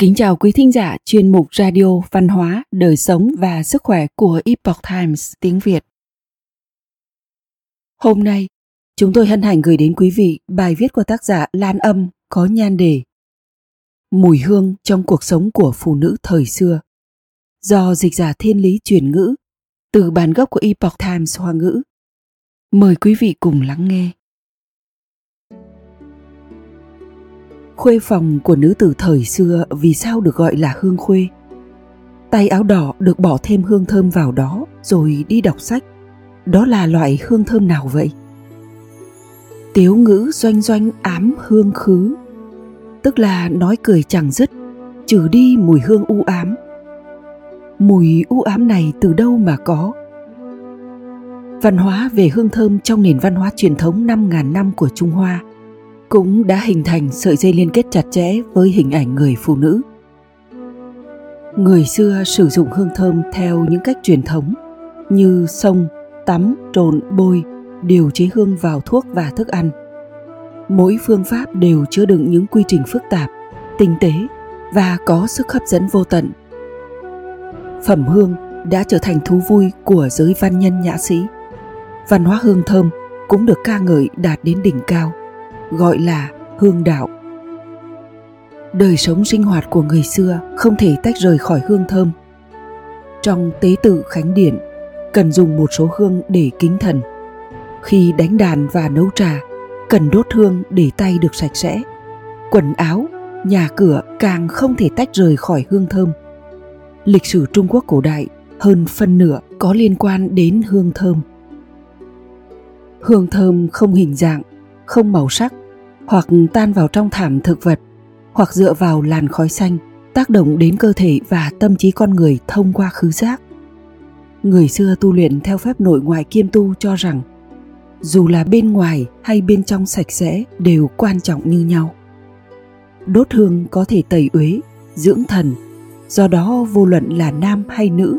Kính chào quý thính giả chuyên mục Radio Văn hóa, Đời sống và Sức khỏe của Epoch Times tiếng Việt. Hôm nay, chúng tôi hân hạnh gửi đến quý vị bài viết của tác giả Lan Âm có nhan đề Mùi hương trong cuộc sống của phụ nữ thời xưa do dịch giả thiên lý chuyển ngữ từ bản gốc của Epoch Times Hoa ngữ. Mời quý vị cùng lắng nghe. Khuê phòng của nữ tử thời xưa vì sao được gọi là hương khuê? Tay áo đỏ được bỏ thêm hương thơm vào đó, rồi đi đọc sách. Đó là loại hương thơm nào vậy? Tiếu ngữ doanh doanh ám hương khứ Tức là nói cười chẳng dứt, Trừ đi mùi hương u ám Mùi u ám này từ đâu mà có? Văn hóa về hương thơm trong nền văn hóa truyền thống 5.000 năm của Trung Hoa cũng đã hình thành sợi dây liên kết chặt chẽ với hình ảnh người phụ nữ. Người xưa sử dụng hương thơm theo những cách truyền thống như xông, tắm, trộn, bôi, điều chế hương vào thuốc và thức ăn. Mỗi phương pháp đều chứa đựng những quy trình phức tạp, tinh tế và có sức hấp dẫn vô tận. Phẩm hương đã trở thành thú vui của giới văn nhân nhã sĩ. Văn hóa hương thơm cũng được ca ngợi đạt đến đỉnh cao gọi là hương đạo. Đời sống sinh hoạt của người xưa không thể tách rời khỏi hương thơm. Trong tế tự khánh điển, cần dùng một số hương để kính thần. Khi đánh đàn và nấu trà, cần đốt hương để tay được sạch sẽ. Quần áo, nhà cửa càng không thể tách rời khỏi hương thơm. Lịch sử trung quốc cổ đại hơn phân nửa có liên quan đến hương thơm. Hương thơm không hình dạng, không màu sắc hoặc tan vào trong thảm thực vật, hoặc dựa vào làn khói xanh tác động đến cơ thể và tâm trí con người thông qua khứ giác. Người xưa tu luyện theo phép nội ngoại kiêm tu cho rằng, dù là bên ngoài hay bên trong sạch sẽ đều quan trọng như nhau. Đốt hương có thể tẩy uế, dưỡng thần, do đó vô luận là nam hay nữ,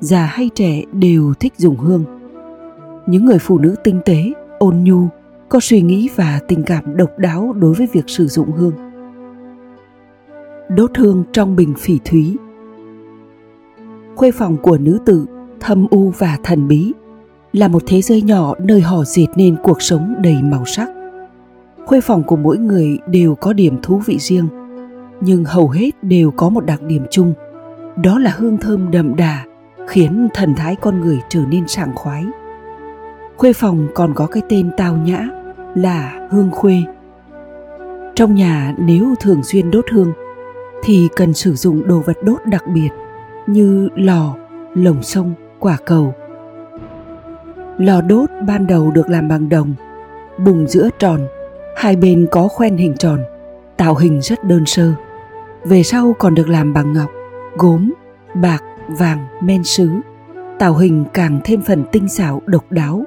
già hay trẻ đều thích dùng hương. Những người phụ nữ tinh tế, ôn nhu có suy nghĩ và tình cảm độc đáo đối với việc sử dụng hương. Đốt hương trong bình phỉ thúy. Khuê phòng của nữ tử, thâm u và thần bí, là một thế giới nhỏ nơi họ dệt nên cuộc sống đầy màu sắc. Khuê phòng của mỗi người đều có điểm thú vị riêng, nhưng hầu hết đều có một đặc điểm chung, đó là hương thơm đậm đà, khiến thần thái con người trở nên sảng khoái khuê phòng còn có cái tên tao nhã là hương khuê. Trong nhà nếu thường xuyên đốt hương thì cần sử dụng đồ vật đốt đặc biệt như lò, lồng sông, quả cầu. Lò đốt ban đầu được làm bằng đồng, bùng giữa tròn, hai bên có khoen hình tròn, tạo hình rất đơn sơ. Về sau còn được làm bằng ngọc, gốm, bạc, vàng, men sứ, tạo hình càng thêm phần tinh xảo, độc đáo.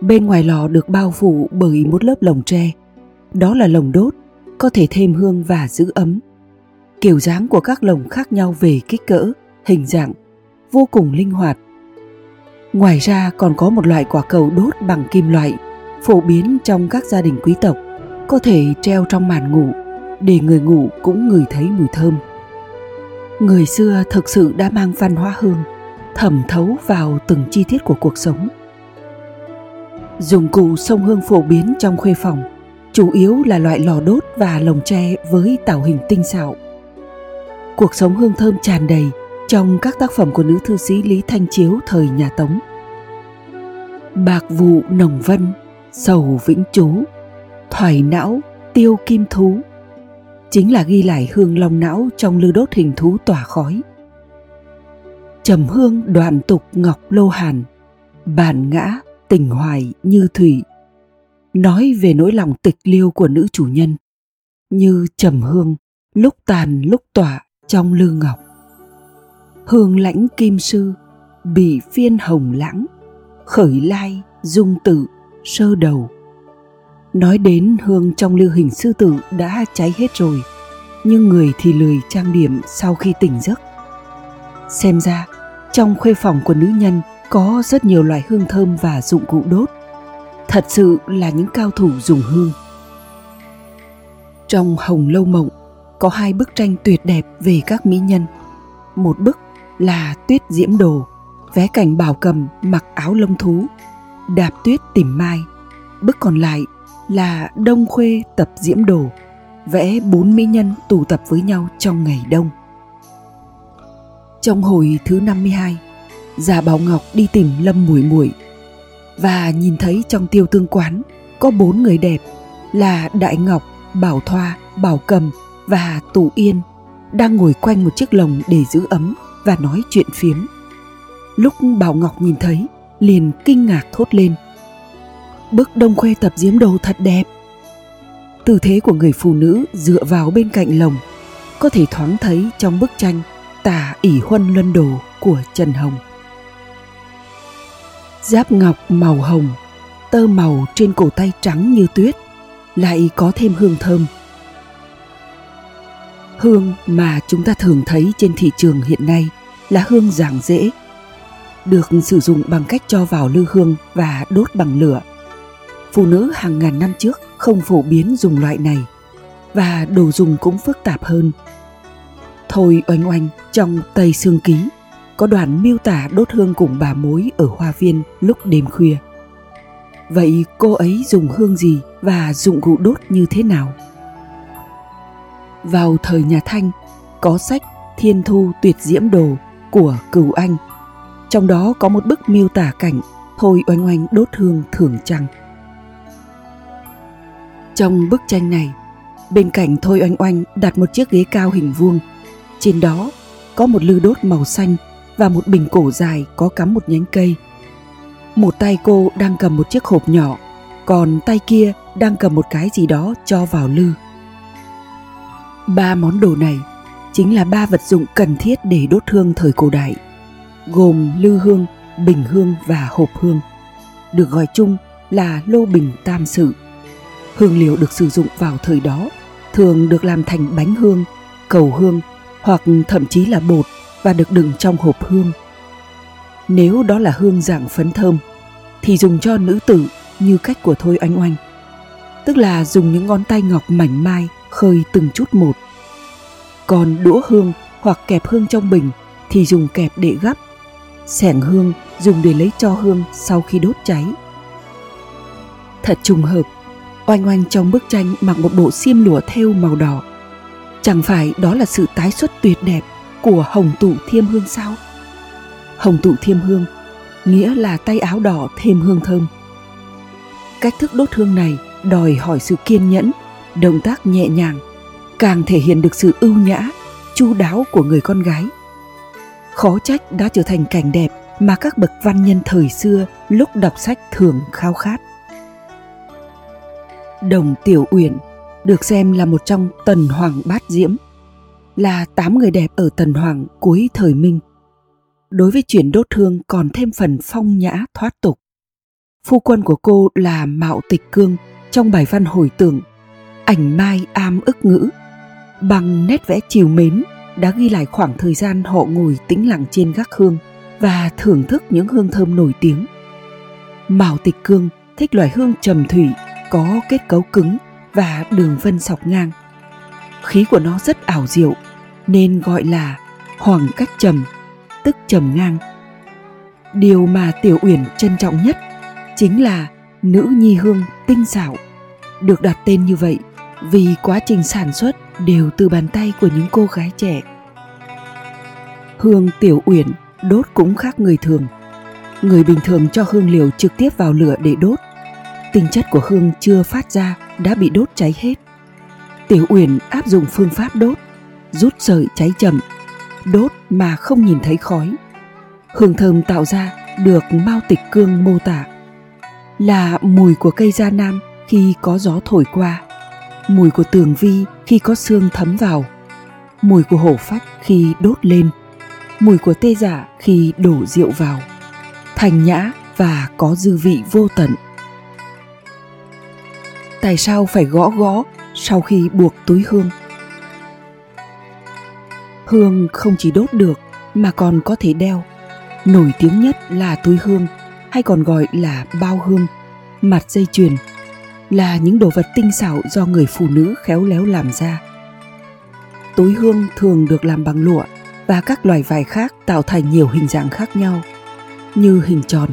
Bên ngoài lò được bao phủ bởi một lớp lồng tre. Đó là lồng đốt, có thể thêm hương và giữ ấm. Kiểu dáng của các lồng khác nhau về kích cỡ, hình dạng, vô cùng linh hoạt. Ngoài ra còn có một loại quả cầu đốt bằng kim loại, phổ biến trong các gia đình quý tộc, có thể treo trong màn ngủ để người ngủ cũng ngửi thấy mùi thơm. Người xưa thực sự đã mang văn hóa hương thẩm thấu vào từng chi tiết của cuộc sống Dụng cụ sông hương phổ biến trong khuê phòng chủ yếu là loại lò đốt và lồng tre với tạo hình tinh xảo. Cuộc sống hương thơm tràn đầy trong các tác phẩm của nữ thư sĩ Lý Thanh Chiếu thời nhà Tống. Bạc vụ nồng vân, sầu vĩnh chú, thoải não, tiêu kim thú chính là ghi lại hương long não trong lư đốt hình thú tỏa khói. Trầm hương đoạn tục ngọc lô hàn, bản ngã tình hoài như thủy. Nói về nỗi lòng tịch liêu của nữ chủ nhân, như trầm hương, lúc tàn lúc tỏa trong lư ngọc. Hương lãnh kim sư, bị phiên hồng lãng, khởi lai dung tử sơ đầu. Nói đến hương trong lưu hình sư tử đã cháy hết rồi, nhưng người thì lười trang điểm sau khi tỉnh giấc. Xem ra, trong khuê phòng của nữ nhân có rất nhiều loại hương thơm và dụng cụ đốt thật sự là những cao thủ dùng hương trong hồng lâu mộng có hai bức tranh tuyệt đẹp về các mỹ nhân. Một bức là Tuyết Diễm Đồ, vẽ cảnh Bảo Cầm mặc áo lông thú, đạp tuyết tìm mai. Bức còn lại là Đông Khuê tập Diễm Đồ, vẽ bốn mỹ nhân tụ tập với nhau trong ngày đông. Trong hồi thứ 52, Già Bảo Ngọc đi tìm Lâm Muội Muội và nhìn thấy trong tiêu tương quán có bốn người đẹp là Đại Ngọc, Bảo Thoa, Bảo Cầm và Tụ Yên đang ngồi quanh một chiếc lồng để giữ ấm và nói chuyện phiếm. Lúc Bảo Ngọc nhìn thấy, liền kinh ngạc thốt lên. Bức đông khuê tập diếm đồ thật đẹp. Tư thế của người phụ nữ dựa vào bên cạnh lồng có thể thoáng thấy trong bức tranh tả ỷ huân luân đồ của Trần Hồng. Giáp ngọc màu hồng, tơ màu trên cổ tay trắng như tuyết, lại có thêm hương thơm. Hương mà chúng ta thường thấy trên thị trường hiện nay là hương giảng dễ, được sử dụng bằng cách cho vào lư hương và đốt bằng lửa. Phụ nữ hàng ngàn năm trước không phổ biến dùng loại này và đồ dùng cũng phức tạp hơn. Thôi oanh oanh trong Tây xương Ký có đoạn miêu tả đốt hương cùng bà mối ở hoa viên lúc đêm khuya. Vậy cô ấy dùng hương gì và dụng cụ đốt như thế nào? Vào thời nhà Thanh, có sách Thiên Thu Tuyệt Diễm Đồ của Cửu Anh. Trong đó có một bức miêu tả cảnh Thôi oanh oanh đốt hương thưởng trăng. Trong bức tranh này, bên cạnh Thôi oanh oanh đặt một chiếc ghế cao hình vuông. Trên đó có một lư đốt màu xanh và một bình cổ dài có cắm một nhánh cây. Một tay cô đang cầm một chiếc hộp nhỏ, còn tay kia đang cầm một cái gì đó cho vào lư. Ba món đồ này chính là ba vật dụng cần thiết để đốt hương thời cổ đại, gồm lư hương, bình hương và hộp hương, được gọi chung là lô bình tam sự. Hương liệu được sử dụng vào thời đó thường được làm thành bánh hương, cầu hương hoặc thậm chí là bột và được đựng trong hộp hương. Nếu đó là hương dạng phấn thơm thì dùng cho nữ tử như cách của Thôi Oanh Oanh. Tức là dùng những ngón tay ngọc mảnh mai khơi từng chút một. Còn đũa hương hoặc kẹp hương trong bình thì dùng kẹp để gắp. Sẻng hương dùng để lấy cho hương sau khi đốt cháy. Thật trùng hợp, Oanh Oanh trong bức tranh mặc một bộ xiêm lụa thêu màu đỏ. Chẳng phải đó là sự tái xuất tuyệt đẹp của hồng tụ thiêm hương sao? Hồng tụ thiêm hương, nghĩa là tay áo đỏ thêm hương thơm. Cách thức đốt hương này đòi hỏi sự kiên nhẫn, động tác nhẹ nhàng, càng thể hiện được sự ưu nhã, chu đáo của người con gái. Khó trách đã trở thành cảnh đẹp mà các bậc văn nhân thời xưa lúc đọc sách thường khao khát. Đồng tiểu uyển được xem là một trong tần hoàng bát diễm là tám người đẹp ở Tần Hoàng cuối thời Minh. Đối với chuyện đốt hương còn thêm phần phong nhã thoát tục. Phu quân của cô là Mạo Tịch Cương, trong bài văn hồi tưởng, Ảnh mai am ức ngữ, bằng nét vẽ chiều mến, đã ghi lại khoảng thời gian họ ngồi tĩnh lặng trên gác hương và thưởng thức những hương thơm nổi tiếng. Mạo Tịch Cương thích loại hương trầm thủy, có kết cấu cứng và đường vân sọc ngang. Khí của nó rất ảo diệu nên gọi là hoàng cách trầm, tức trầm ngang. Điều mà tiểu uyển trân trọng nhất chính là nữ nhi hương tinh xảo, được đặt tên như vậy vì quá trình sản xuất đều từ bàn tay của những cô gái trẻ. Hương tiểu uyển đốt cũng khác người thường. Người bình thường cho hương liều trực tiếp vào lửa để đốt. Tinh chất của hương chưa phát ra đã bị đốt cháy hết. Tiểu uyển áp dụng phương pháp đốt rút sợi cháy chậm, đốt mà không nhìn thấy khói. Hương thơm tạo ra được mao tịch cương mô tả, là mùi của cây gia nam khi có gió thổi qua, mùi của tường vi khi có xương thấm vào, mùi của hổ phách khi đốt lên, mùi của tê giả khi đổ rượu vào. Thành nhã và có dư vị vô tận. Tại sao phải gõ gõ sau khi buộc túi hương? Hương không chỉ đốt được mà còn có thể đeo. Nổi tiếng nhất là túi hương hay còn gọi là bao hương, mặt dây chuyền là những đồ vật tinh xảo do người phụ nữ khéo léo làm ra. túi hương thường được làm bằng lụa và các loài vải khác tạo thành nhiều hình dạng khác nhau như hình tròn,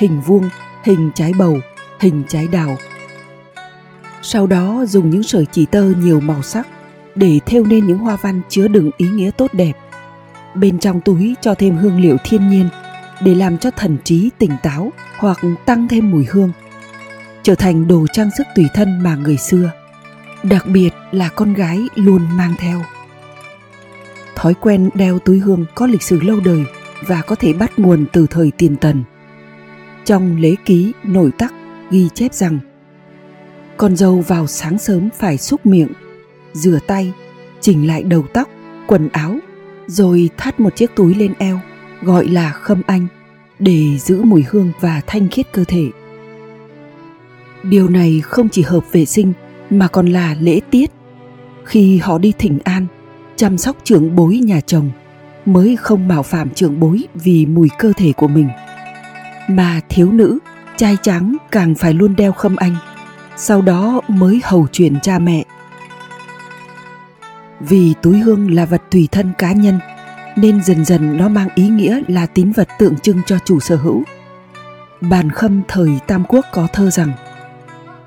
hình vuông, hình trái bầu, hình trái đào. Sau đó dùng những sợi chỉ tơ nhiều màu sắc để thêu nên những hoa văn chứa đựng ý nghĩa tốt đẹp. Bên trong túi cho thêm hương liệu thiên nhiên để làm cho thần trí tỉnh táo hoặc tăng thêm mùi hương. Trở thành đồ trang sức tùy thân mà người xưa, đặc biệt là con gái luôn mang theo. Thói quen đeo túi hương có lịch sử lâu đời và có thể bắt nguồn từ thời tiền tần. Trong lễ ký nổi tắc ghi chép rằng con dâu vào sáng sớm phải xúc miệng, rửa tay, chỉnh lại đầu tóc, quần áo, rồi thắt một chiếc túi lên eo, gọi là khâm anh, để giữ mùi hương và thanh khiết cơ thể. Điều này không chỉ hợp vệ sinh mà còn là lễ tiết. Khi họ đi thỉnh an, chăm sóc trưởng bối nhà chồng mới không mạo phạm trưởng bối vì mùi cơ thể của mình mà thiếu nữ trai trắng càng phải luôn đeo khâm anh sau đó mới hầu truyền cha mẹ vì túi hương là vật tùy thân cá nhân, nên dần dần nó mang ý nghĩa là tín vật tượng trưng cho chủ sở hữu bàn khâm thời tam quốc có thơ rằng,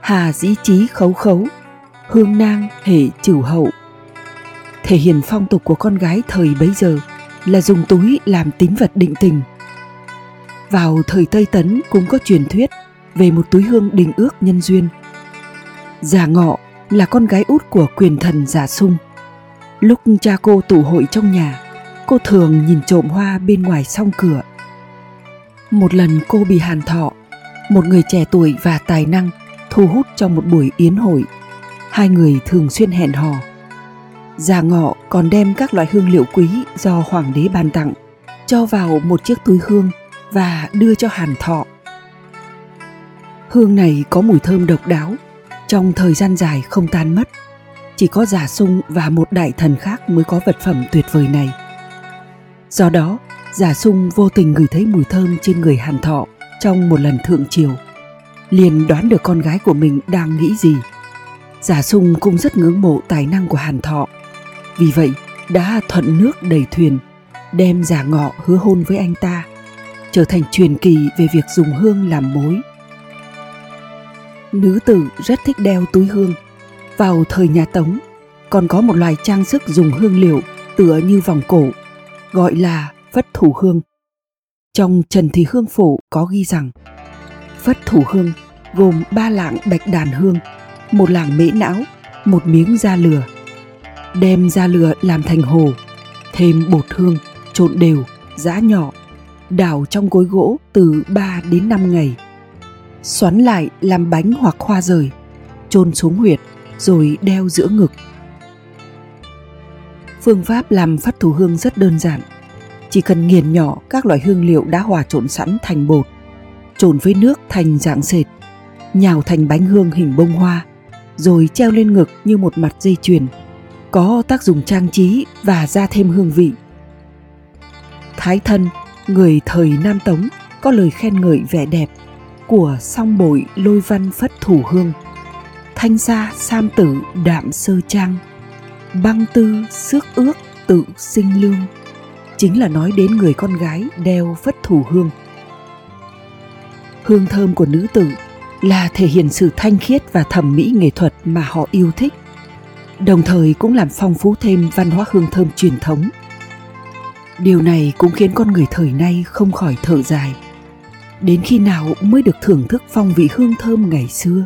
hà dĩ trí khấu khấu, hương nang hệ chửu hậu thể hiện phong tục của con gái thời bấy giờ là dùng túi làm tín vật định tình. Vào thời Tây Tấn cũng có truyền thuyết về một túi hương đình ước nhân duyên. Giả Ngọ là con gái út của quyền thần Giả Sung. Lúc cha cô tụ hội trong nhà, cô thường nhìn trộm hoa bên ngoài song cửa. Một lần cô bị hàn thọ, một người trẻ tuổi và tài năng thu hút trong một buổi yến hội. Hai người thường xuyên hẹn hò Già ngọ còn đem các loại hương liệu quý do hoàng đế ban tặng cho vào một chiếc túi hương và đưa cho Hàn Thọ. Hương này có mùi thơm độc đáo, trong thời gian dài không tan mất. Chỉ có giả sung và một đại thần khác mới có vật phẩm tuyệt vời này. Do đó, giả sung vô tình ngửi thấy mùi thơm trên người Hàn Thọ trong một lần thượng triều. Liền đoán được con gái của mình đang nghĩ gì. Giả sung cũng rất ngưỡng mộ tài năng của Hàn Thọ vì vậy đã thuận nước đầy thuyền đem giả ngọ hứa hôn với anh ta trở thành truyền kỳ về việc dùng hương làm mối nữ tử rất thích đeo túi hương vào thời nhà tống, còn có một loài trang sức dùng hương liệu tựa như vòng cổ, gọi là phất thủ hương. Trong trần thị hương phổ có ghi rằng, phất thủ hương gồm ba lạng bạch đàn hương, một lạng mễ não, một miếng da lừa đem da lửa làm thành hồ, thêm bột hương, trộn đều, giã nhỏ đảo trong gối gỗ từ 3 đến 5 ngày. Xoắn lại làm bánh hoặc hoa rời, chôn xuống huyệt rồi đeo giữa ngực phương pháp làm phát thủ hương rất đơn giản chỉ cần nghiền nhỏ các loại hương liệu đã hòa trộn sẵn thành bột trộn với nước thành dạng sệt nhào thành bánh hương hình bông hoa rồi treo lên ngực như một mặt dây chuyền có tác dụng trang trí và ra thêm hương vị. Thái thân, người thời Nam Tống có lời khen ngợi vẻ đẹp của song bội lôi văn phất thủ hương. Thanh gia sam tử đạm sơ trang, băng tư xước ước tự sinh lương. Chính là nói đến người con gái đeo phất thủ hương. Hương thơm của nữ tử là thể hiện sự thanh khiết và thẩm mỹ nghệ thuật mà họ yêu thích đồng thời cũng làm phong phú thêm văn hóa hương thơm truyền thống. Điều này cũng khiến con người thời nay không khỏi thở dài. Đến khi nào mới được thưởng thức phong vị hương thơm ngày xưa?